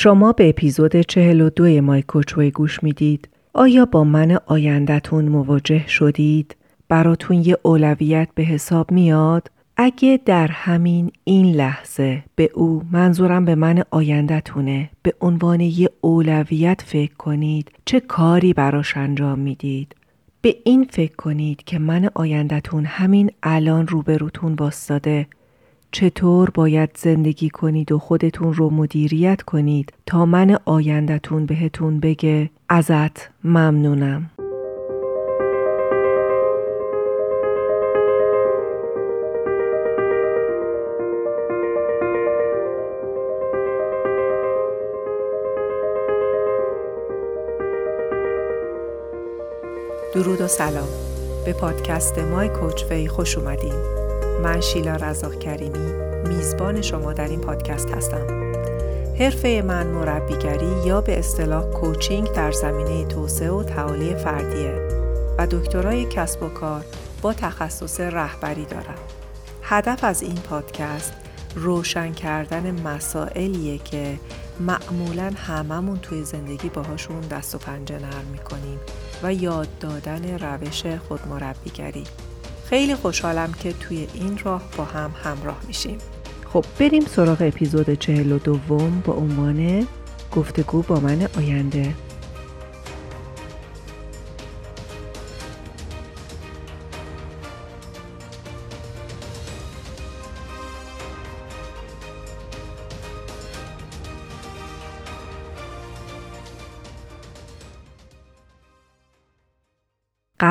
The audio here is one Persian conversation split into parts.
شما به اپیزود 42 مای کوچوی گوش می‌دید. آیا با من آیندهتون مواجه شدید؟ براتون یه اولویت به حساب میاد؟ اگه در همین این لحظه به او منظورم به من آیندهتونه به عنوان یه اولویت فکر کنید چه کاری براش انجام می‌دید به این فکر کنید که من آیندهتون همین الان روبروتون باستاده چطور باید زندگی کنید و خودتون رو مدیریت کنید تا من آیندهتون بهتون بگه ازت ممنونم. درود و سلام. به پادکست مای کوچ وی خوش اومدین. من شیلا رزاق کریمی میزبان شما در این پادکست هستم. حرفه من مربیگری یا به اصطلاح کوچینگ در زمینه توسعه و تعالی فردیه و دکترای کسب و کار با تخصص رهبری دارم. هدف از این پادکست روشن کردن مسائلیه که معمولا هممون توی زندگی باهاشون دست و پنجه نرم می‌کنیم و یاد دادن روش خودمربیگری خیلی خوشحالم که توی این راه با هم همراه میشیم. خب بریم سراغ اپیزود چهل و دوم با عنوان گفتگو با من آینده.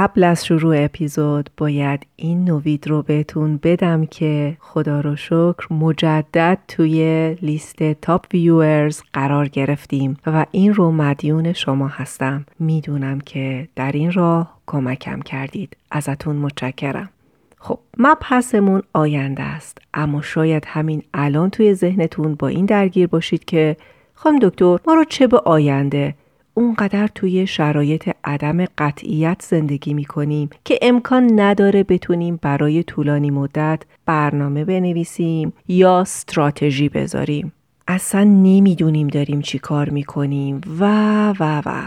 قبل از شروع اپیزود باید این نوید رو بهتون بدم که خدا رو شکر مجدد توی لیست تاپ ویورز قرار گرفتیم و این رو مدیون شما هستم. می‌دونم که در این راه کمکم کردید. ازتون متشکرم. خب مبحثمون آینده است اما شاید همین الان توی ذهنتون با این درگیر باشید که خانم دکتر ما رو چه به آینده اونقدر توی شرایط عدم قطعیت زندگی می کنیم که امکان نداره بتونیم برای طولانی مدت برنامه بنویسیم یا استراتژی بذاریم. اصلا نمی‌دونیم داریم چی کار می کنیم و و و.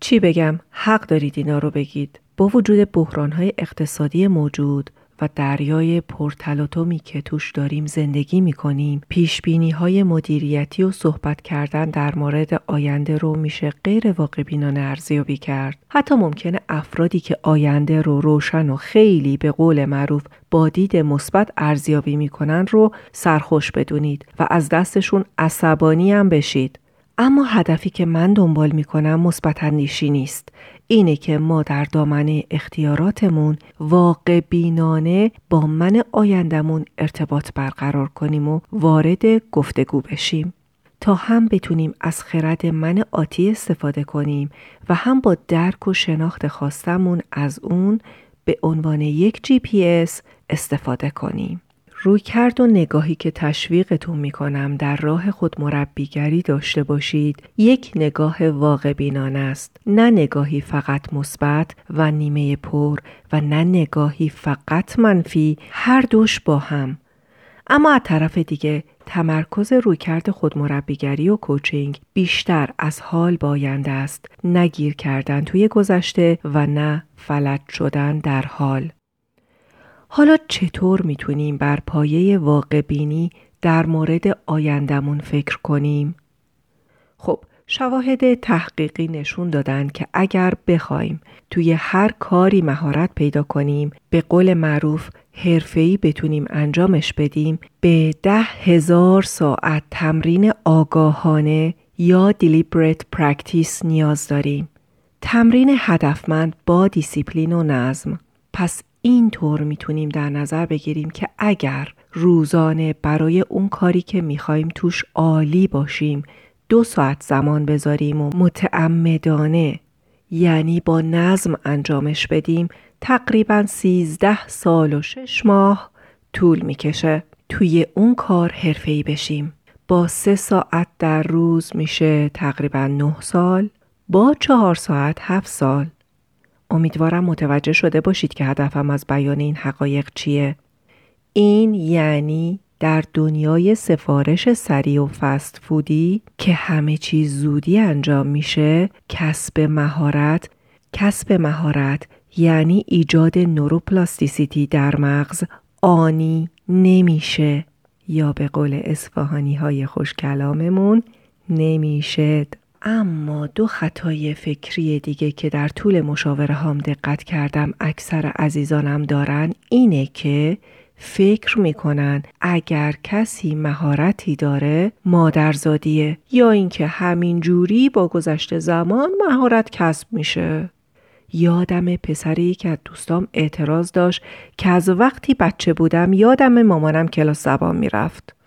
چی بگم؟ حق دارید اینا رو بگید. با وجود بحرانهای اقتصادی موجود و دریای پرتلاطمی که توش داریم زندگی می کنیم پیش های مدیریتی و صحبت کردن در مورد آینده رو میشه غیر واقع بینانه ارزیابی کرد. حتی ممکنه افرادی که آینده رو روشن و خیلی به قول معروف با دید مثبت ارزیابی می‌کنن رو سرخوش بدونید و از دستشون عصبانی هم بشید. اما هدفی که من دنبال می‌کنم مثبت اندیشی نیست اینه که ما در دامنه اختیاراتمون واقع بینانه با من آیندمون ارتباط برقرار کنیم و وارد گفتگو بشیم تا هم بتونیم از خرد من آتی استفاده کنیم و هم با درک و شناخت خواستمون از اون به عنوان یک جی پی اس استفاده کنیم. روی کرد و نگاهی که تشویقتون می‌کنم در راه خود مربیگری داشته باشید یک نگاه واقع بینان است. نه نگاهی فقط مثبت و نیمه پر و نه نگاهی فقط منفی هر دوش با هم. اما از طرف دیگه تمرکز رویکرد خود مربیگری و کوچینگ بیشتر از حال باینده است. نگیر کردن توی گذشته و نه فلج شدن در حال. حالا چطور می‌تونیم بر پایه واقع بینی در مورد آیندمون فکر کنیم؟ خب شواهد تحقیقی نشون دادن که اگر بخوایم توی هر کاری مهارت پیدا کنیم به قول معروف حرفه‌ای بتونیم انجامش بدیم به ده هزار ساعت تمرین آگاهانه یا deliberate practice نیاز داریم. تمرین هدفمند با دیسیپلین و نظم پس این طور می‌تونیم در نظر بگیریم که اگر روزانه برای اون کاری که می‌خوایم توش عالی باشیم دو ساعت زمان بذاریم و متعمدانه یعنی با نظم انجامش بدیم تقریبا سیزده سال و شش ماه طول می‌کشه توی اون کار حرفه‌ای بشیم. با سه ساعت در روز میشه تقریبا نه سال با چهار ساعت هفت سال. امیدوارم متوجه شده باشید که هدفم از بیان این حقایق چیه. این یعنی در دنیای سفارش سریع و فست فودی که همه چیز زودی انجام میشه کسب مهارت کسب مهارت یعنی ایجاد نوروپلاستیسیتی در مغز آنی نمیشه. یا به قول اصفهانی های خوشکلاممون نمی‌شد. اما دو خطای فکری دیگه که در طول مشاوره هم دقت کردم اکثر عزیزانم دارن اینه که فکر می‌کنن اگر کسی مهارتی داره مادرزادیه یا اینکه همین جوری با گذشت زمان مهارت کسب میشه. یادم پسری که از دوستام اعتراض داشت که از وقتی بچه بودم یادم مامانم کلاس زبان می‌رفت.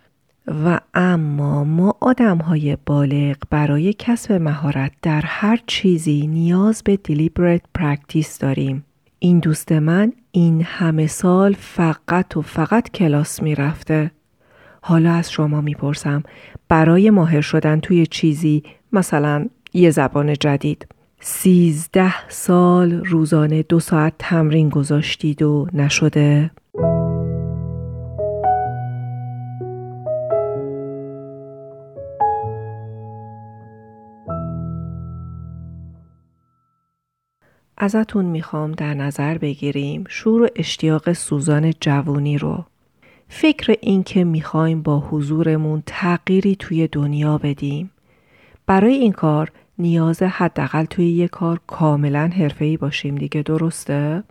و اما ما آدم های بالغ برای کسب مهارت در هر چیزی نیاز به deliberate practice داریم. این دوست من این همه سال فقط و فقط کلاس می‌رفته. حالا از شما می‌پرسم برای ماهر شدن توی چیزی مثلا یه زبان جدید سیزده سال روزانه دو ساعت تمرین گذاشتید و نشده؟ ازتون می‌خوام در نظر بگیریم شور و اشتیاق سوزان جوونی رو فکر این که می‌خوایم با حضورمون تغییری توی دنیا بدیم برای این کار نیاز حداقل توی یه کار کاملا حرفه‌ای باشیم دیگه درسته؟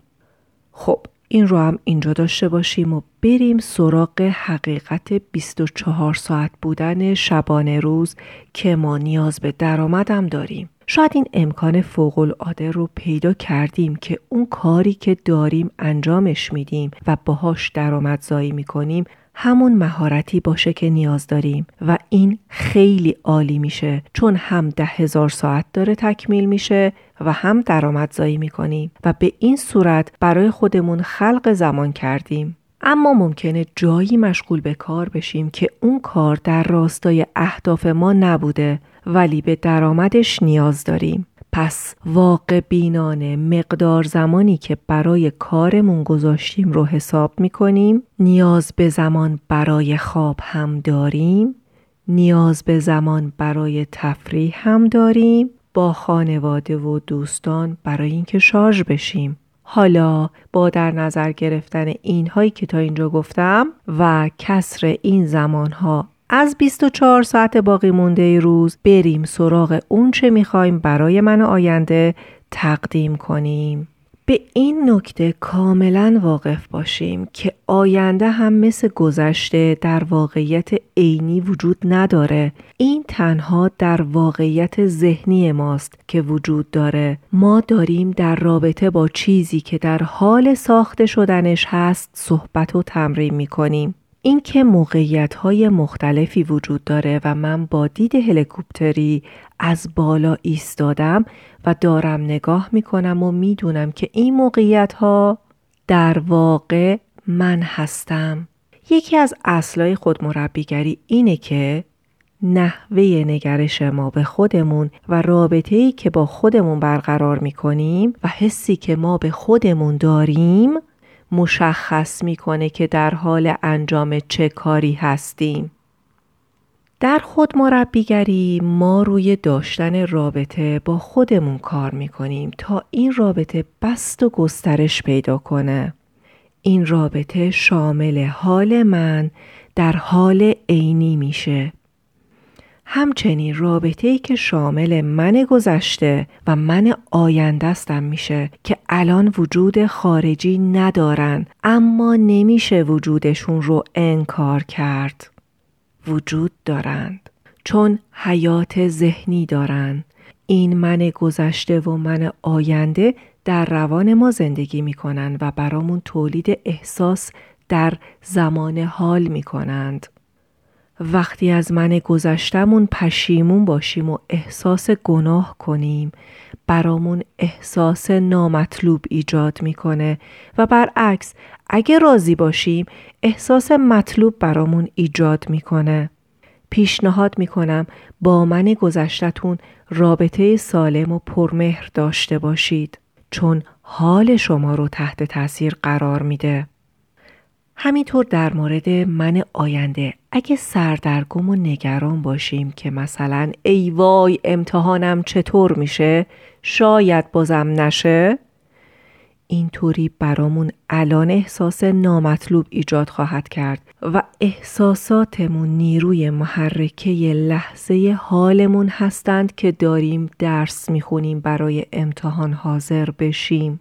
خب این رو هم اینجا داشته باشیم و بریم سراغ حقیقت 24 ساعت بودن شبانه روز که ما نیاز به درآمدم داریم. شاید این امکان فوق العاده رو پیدا کردیم که اون کاری که داریم انجامش میدیم و باهاش درآمدزایی می‌کنیم همون مهارتی باشه که نیاز داریم و این خیلی عالی میشه چون هم ده هزار ساعت داره تکمیل میشه و هم درآمدزایی می‌کنیم و به این صورت برای خودمون خلق زمان کردیم. اما ممکنه جایی مشغول به کار بشیم که اون کار در راستای اهداف ما نبوده ولی به درآمدش نیاز داریم. پس واقع بینانه مقدار زمانی که برای کارمون گذاشتیم رو حساب می کنیم نیاز به زمان برای خواب هم داریم. نیاز به زمان برای تفریح هم داریم. با خانواده و دوستان برای اینکه شارژ بشیم. حالا با در نظر گرفتن اینهایی که تا اینجا گفتم و کسر این زمانها از 24 ساعت باقی مونده روز بریم سراغ اون چه می‌خوایم برای من آینده تقدیم کنیم. به این نکته کاملا واقف باشیم که آینده هم مثل گذشته در واقعیت عینی وجود نداره. این تنها در واقعیت ذهنی ماست که وجود داره. ما داریم در رابطه با چیزی که در حال ساخته شدنش هست صحبت و تمرین می‌کنیم. اینکه موقعیت های مختلفی وجود داره و من با دید هلیکوپتری از بالا ایستادم و دارم نگاه می‌کنم و می‌دونم که این موقعیت ها در واقع من هستم. یکی از اصلای خود مربیگری اینه که نحوه نگرش ما به خودمون و رابطه ای که با خودمون برقرار می‌کنیم و حسی که ما به خودمون داریم مشخص می‌کنه که در حال انجام چه کاری هستیم. در خود مربیگری ما روی داشتن رابطه با خودمون کار می‌کنیم تا این رابطه بست و گسترش پیدا کنه. این رابطه شامل حال من در حال عینی میشه. همچنین رابطه ای که شامل من گذشته و من آینده استم میشه که الان وجود خارجی ندارن اما نمیشه وجودشون رو انکار کرد. وجود دارند چون حیات ذهنی دارند این من گذشته و من آینده در روان ما زندگی می‌کنند و برامون تولید احساس در زمان حال می‌کنند. وقتی از من گذشتمون پشیمون باشیم و احساس گناه کنیم برامون احساس نامطلوب ایجاد می‌کنه و برعکس اگه راضی باشیم احساس مطلوب برامون ایجاد می‌کنه. پیشنهاد می‌کنم با من گذشتتون رابطه سالم و پرمهر داشته باشید چون حال شما رو تحت تاثیر قرار میده. همینطور در مورد من آینده اگه سردرگم و نگران باشیم که مثلا ای وای امتحانم چطور میشه؟ شاید بازم نشه؟ اینطوری برامون الان احساس نامطلوب ایجاد خواهد کرد و احساساتمون نیروی محرکه لحظه حالمون هستند که داریم درس می‌خونیم برای امتحان حاضر بشیم.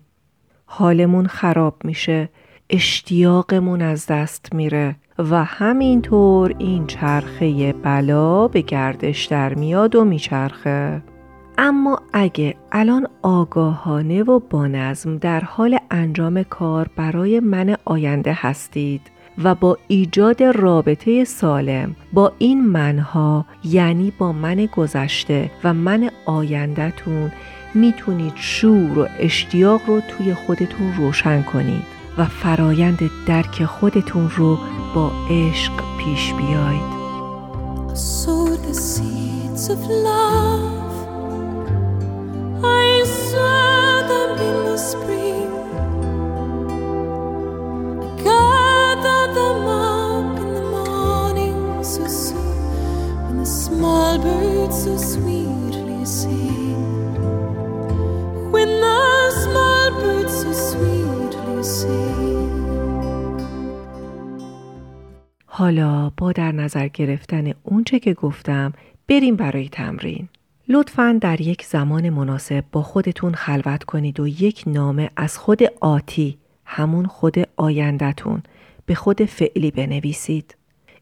حالمون خراب میشه. اشتیاقمون از دست میره و همینطور این چرخه بلا به گردش در میاد و میچرخه. اما اگه الان آگاهانه و با نظم در حال انجام کار برای من آینده هستید و با ایجاد رابطه سالم با این منها یعنی با من گذشته و من آیندهتون می‌تونید شور و اشتیاق رو توی خودتون روشن کنید. و فرایند درک خودتون رو با عشق پیش بیاید. حالا با در نظر گرفتن اونچه که گفتم بریم برای تمرین. لطفا در یک زمان مناسب با خودتون خلوت کنید و یک نامه از خود آتی همون خود آیندهتون به خود فعلی بنویسید.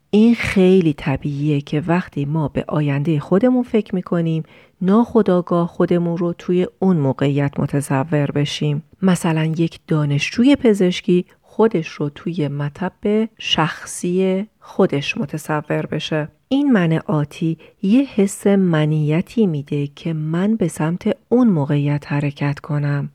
این خیلی طبیعیه که وقتی ما به آینده خودمون فکر می‌کنیم ناخداگاه خودمون رو توی اون موقعیت متصور بشیم. مثلا یک دانشجوی پزشکی خودش رو توی مطب شخصی خودش متصور بشه این من آتی یه حس منیتی میده که من به سمت اون موقعیت حرکت کنم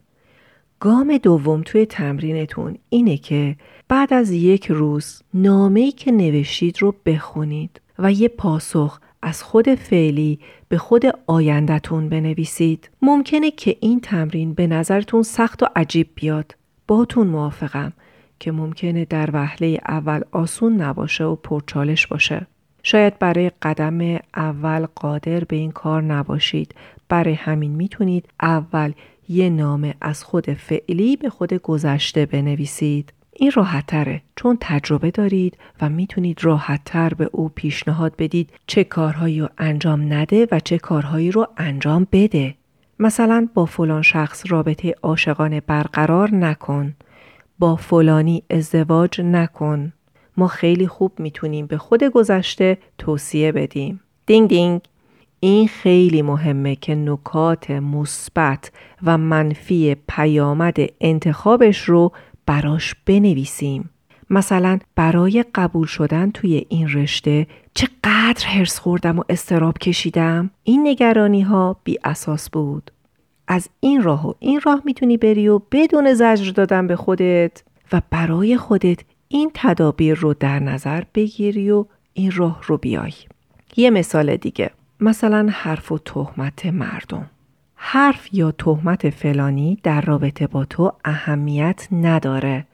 گام دوم توی تمرینتون اینه که بعد از یک روز نامه‌ای که نوشتید رو بخونید و یه پاسخ از خود فعلی به خود آیندهتون بنویسید. ممکنه که این تمرین به نظرتون سخت و عجیب بیاد. باتون موافقم که ممکنه در وهله اول آسون نباشه و پرچالش باشه. شاید برای قدم اول قادر به این کار نباشید. برای همین می‌تونید اول یه نامه از خود فعلی به خود گذشته بنویسید. این راحتتره چون تجربه دارید و می‌تونید راحتتر به او پیشنهاد بدید چه کارهایی رو انجام نده و چه کارهایی رو انجام بده. مثلا با فلان شخص رابطه عاشقانه برقرار نکن. با فلانی ازدواج نکن. ما خیلی خوب می‌تونیم به خود گذشته توصیه بدیم. دینگ دینگ این خیلی مهمه که نکات مثبت و منفی پیامد انتخابش رو براش بنویسیم. مثلا برای قبول شدن توی این رشته چقدر هرس خوردم و استراب کشیدم این نگرانی ها بی اساس بود از این راه و این راه می‌تونی بری و بدون زجر دادن به خودت و برای خودت این تدابیر رو در نظر بگیری و این راه رو بیای. یه مثال دیگه. مثلا حرف و تهمت مردم. حرف یا تهمت فلانی در رابطه با تو اهمیت نداره.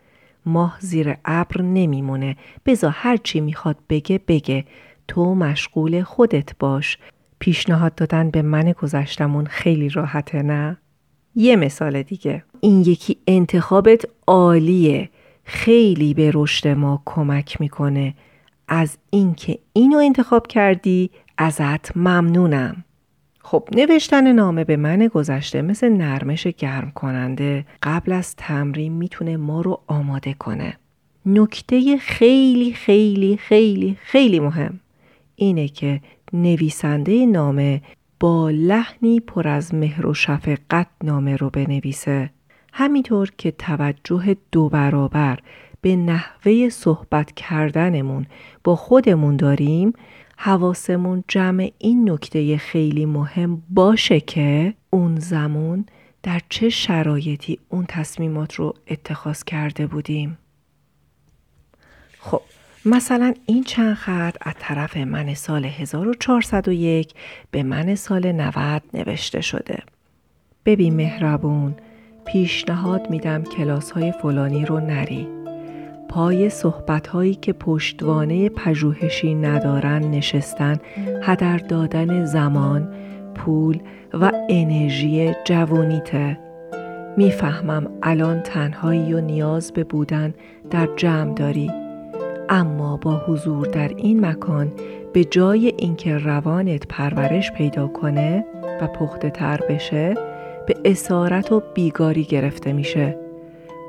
ماه زیر ابر نمیمونه. بزا هر چی می‌خواد بگه بگه. تو مشغول خودت باش. پیشنهاد دادن به من گذشتمون خیلی راحته نه؟ یه مثال دیگه. این یکی انتخابت عالیه. خیلی به رشد ما کمک می‌کنه. از اینکه اینو انتخاب کردی ازت ممنونم. خب نوشتن نامه به من گذشته مثل نرمش گرم کننده قبل از تمرین می‌تونه ما رو آماده کنه. نکته خیلی خیلی خیلی خیلی مهم اینه که نویسنده نامه با لحنی پر از مهر و شفقت نامه رو بنویسه. همینطور که توجه دو برابر به نحوه صحبت کردنمون با خودمون داریم حواسمون جمع این نکته خیلی مهم باشه که اون زمان در چه شرایطی اون تصمیمات رو اتخاذ کرده بودیم. خب مثلا این چند خط از طرف من سال 1401 به من سال 90 نوشته شده. ببین مهربون پیشنهاد میدم کلاس های فلانی رو نری. پای صحبت هایی که پشتوانه پژوهشی ندارن نشستن هدر دادن زمان، پول و انرژی جوانیته می‌فهمم الان تنهایی و نیاز به بودن در جمع داری اما با حضور در این مکان به جای اینکه روانت پرورش پیدا کنه و پخته تر بشه به اسارت و بیگاری گرفته میشه.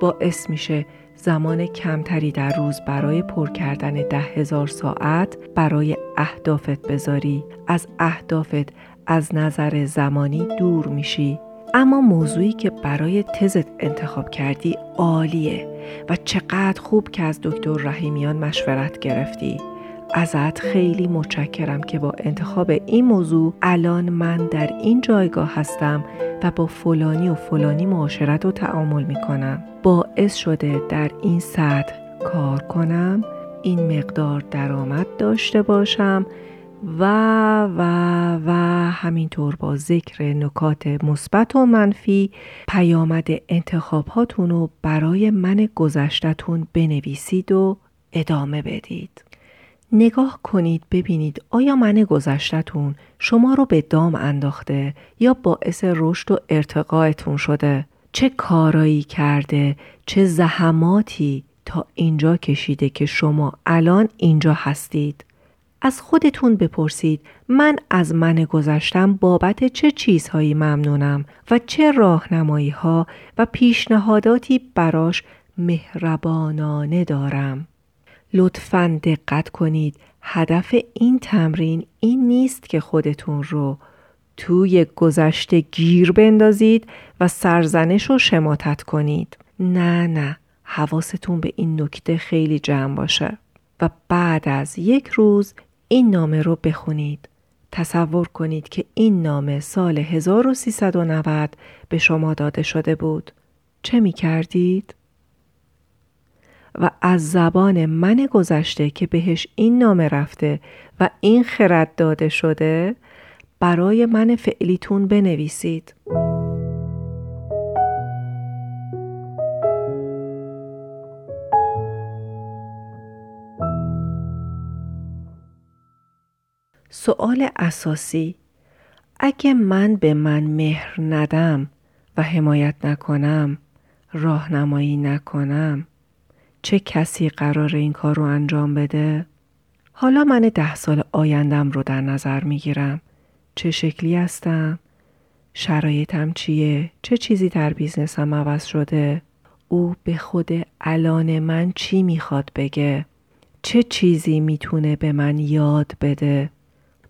باعث میشه زمان کمتری در روز برای پر کردن ده هزار ساعت برای اهدافت بذاری. از اهدافت از نظر زمانی دور میشی. اما موضوعی که برای تزت انتخاب کردی عالیه و چقدر خوب که از دکتر رحیمیان مشورت گرفتی ازت خیلی متشکرم که با انتخاب این موضوع الان من در این جایگاه هستم و با فلانی و فلانی معاشرت و تعامل می کنم. باعث شده در این سطح کار کنم این مقدار درآمد داشته باشم و و و همینطور با ذکر نکات مثبت و منفی پیامد انتخاب هاتون رو برای من گذشتتون بنویسید و ادامه بدید. نگاه کنید ببینید آیا من گذشتتون شما رو به دام انداخته یا باعث رشد و ارتقایتون شده؟ چه کارایی کرده؟ چه زحماتی تا اینجا کشیده که شما الان اینجا هستید؟ از خودتون بپرسید من از من گذشتم بابت چه چیزهایی ممنونم و چه راهنمایی ها و پیشنهاداتی براش مهربانانه دارم. لطفا دقت کنید هدف این تمرین این نیست که خودتون رو توی گذشته گیر بندازید و سرزنش رو شماتت کنید. نه نه حواستون به این نکته خیلی جمع باشه و بعد از یک روز این نامه رو بخونید تصور کنید که این نامه سال 1390 به شما داده شده بود چه می کردید؟ و از زبان من گذشته که بهش این نامه رفته و این خرد داده شده برای من فعلیتون بنویسید. سوال اساسی اگه من به من مهر ندم و حمایت نکنم راهنمایی نکنم چه کسی قرار این کار رو انجام بده؟ حالا من ده سال آیندم رو در نظر می گیرم. چه شکلی هستم؟ شرایطم چیه؟ چه چیزی در بیزنسم عوض شده؟ او به خود الان من چی می‌خواد بگه؟ چه چیزی می‌تونه به من یاد بده؟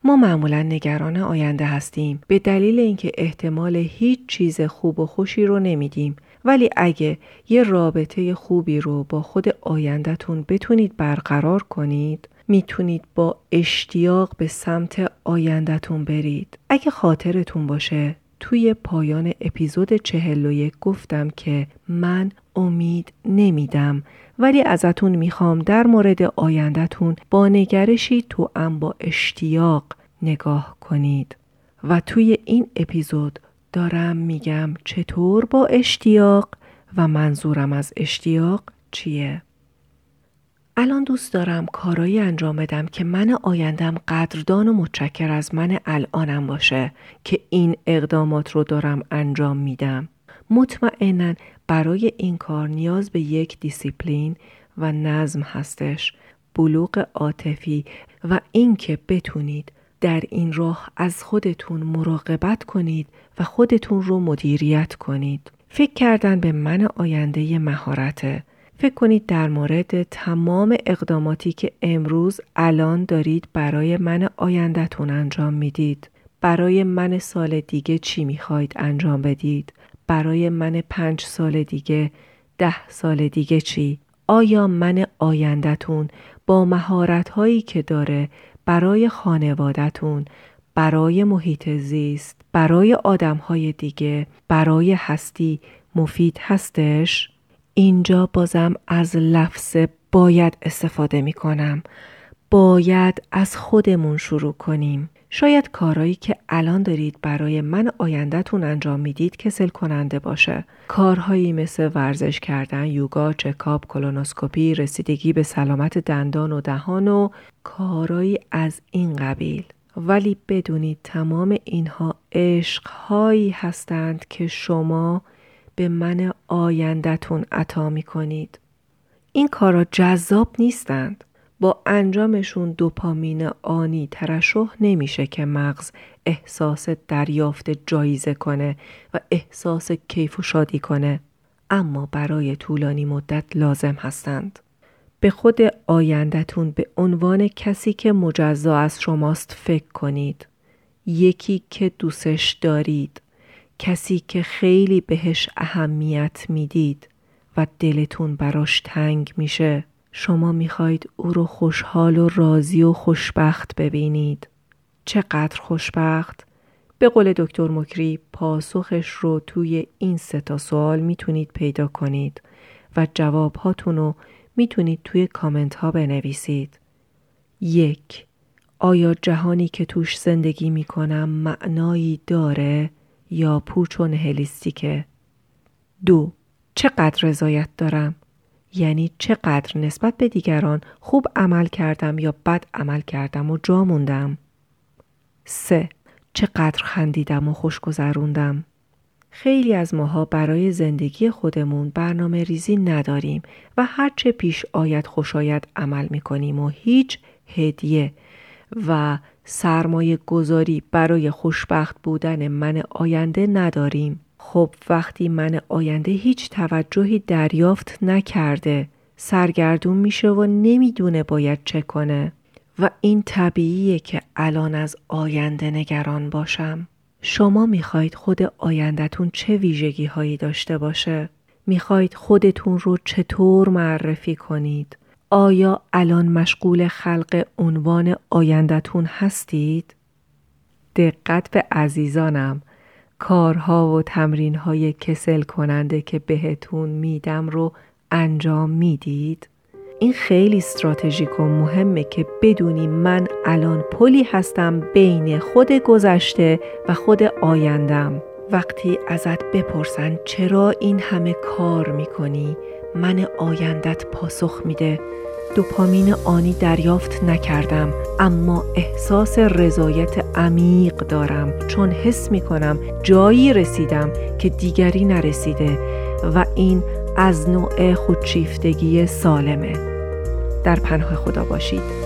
ما معمولا نگران آینده هستیم. به دلیل اینکه احتمال هیچ چیز خوب و خوشی رو نمیدیم. ولی اگه یه رابطه خوبی رو با خود آیندهتون بتونید برقرار کنید می‌تونید با اشتیاق به سمت آیندهتون برید. اگه خاطرتون باشه توی پایان اپیزود چهل و یک گفتم که من امید نمیدم ولی ازتون می‌خوام در مورد آیندهتون با نگرشی تو ام با اشتیاق نگاه کنید و توی این اپیزود دارم میگم چطور با اشتیاق و منظورم از اشتیاق چیه؟ الان دوست دارم کارایی انجام بدم که من آیندم قدردان و متشکر از من الانم باشه که این اقدامات رو دارم انجام میدم. مطمئنا برای این کار نیاز به یک دیسیپلین و نظم هستش. بلوغ عاطفی و اینکه بتونید در این راه از خودتون مراقبت کنید و خودتون رو مدیریت کنید. فکر کردن به من آینده مهارته. فکر کنید در مورد تمام اقداماتی که امروز الان دارید برای من آیندهتون انجام می‌دید. برای من سال دیگه چی می‌خواید انجام بدید؟ برای من پنج سال دیگه ده سال دیگه چی؟ آیا من آیندهتون با مهارت هایی که داره برای خانوادتون برای محیط زیست برای آدم های دیگه برای هستی مفید هستش اینجا بازم از لفظ باید استفاده می کنم باید از خودمون شروع کنیم شاید کارهایی که الان دارید برای من آیندهتون انجام می‌دید کسل کننده باشه. کارهایی مثل ورزش کردن، یوگا، چکاپ، کلونوسکوپی، رسیدگی به سلامت دندان و دهان و کارهایی از این قبیل. ولی بدونید تمام اینها عشقهایی هستند که شما به من آیندهتون عطا می کنید. این کارا جذاب نیستند. با انجامشون دوپامین آنی ترشح نمیشه که مغز احساس دریافت جایزه کنه و احساس کیف و شادی کنه اما برای طولانی مدت لازم هستند. به خود آیندهتون به عنوان کسی که مجزا از شماست فکر کنید. یکی که دوستش دارید. کسی که خیلی بهش اهمیت می‌دید و دلتون براش تنگ میشه. شما می‌خواید او رو خوشحال و راضی و خوشبخت ببینید. چقدر خوشبخت؟ به قول دکتر مکری پاسخش رو توی این سه تا سوال می‌تونید پیدا کنید و جوابهاتون رو می‌تونید توی کامنت ها بنویسید. یک آیا جهانی که توش زندگی می‌کنم معنایی داره یا پوچ و نهلیستیکه؟ دو چقدر رضایت دارم؟ یعنی چقدر نسبت به دیگران خوب عمل کردم یا بد عمل کردم و جا موندم. سه چقدر خندیدم و خوش گذروندم. خیلی از ماها برای زندگی خودمون برنامه ریزی نداریم و هرچه پیش آید خوشایت عمل می‌کنیم و هیچ هدیه و سرمایه گذاری برای خوشبخت بودن من آینده نداریم. خب وقتی من آینده هیچ توجهی دریافت نکرده سرگردون میشه و نمی‌دونه باید چه کنه. و این طبیعیه که الان از آینده نگران باشم. شما می‌خواید خود آیندهتون چه ویژگی هایی داشته باشه؟ می‌خواید خودتون رو چطور معرفی کنید؟ آیا الان مشغول خلق عنوان آیندهتون هستید؟ دقت به عزیزانم کارها و تمرینهای کسل کننده که بهتون میدم رو انجام می‌دید؟ این خیلی استراتژیک و مهمه که بدونی من الان پلی هستم بین خود گذشته و خود آیندم وقتی ازت بپرسن چرا این همه کار می‌کنی من آیندت پاسخ میده دوپامین آنی دریافت نکردم اما احساس رضایت عمیق دارم چون حس می کنم جایی رسیدم که دیگری نرسیده و این از نوع خودشیفتگی سالمه. در پناه خدا باشید.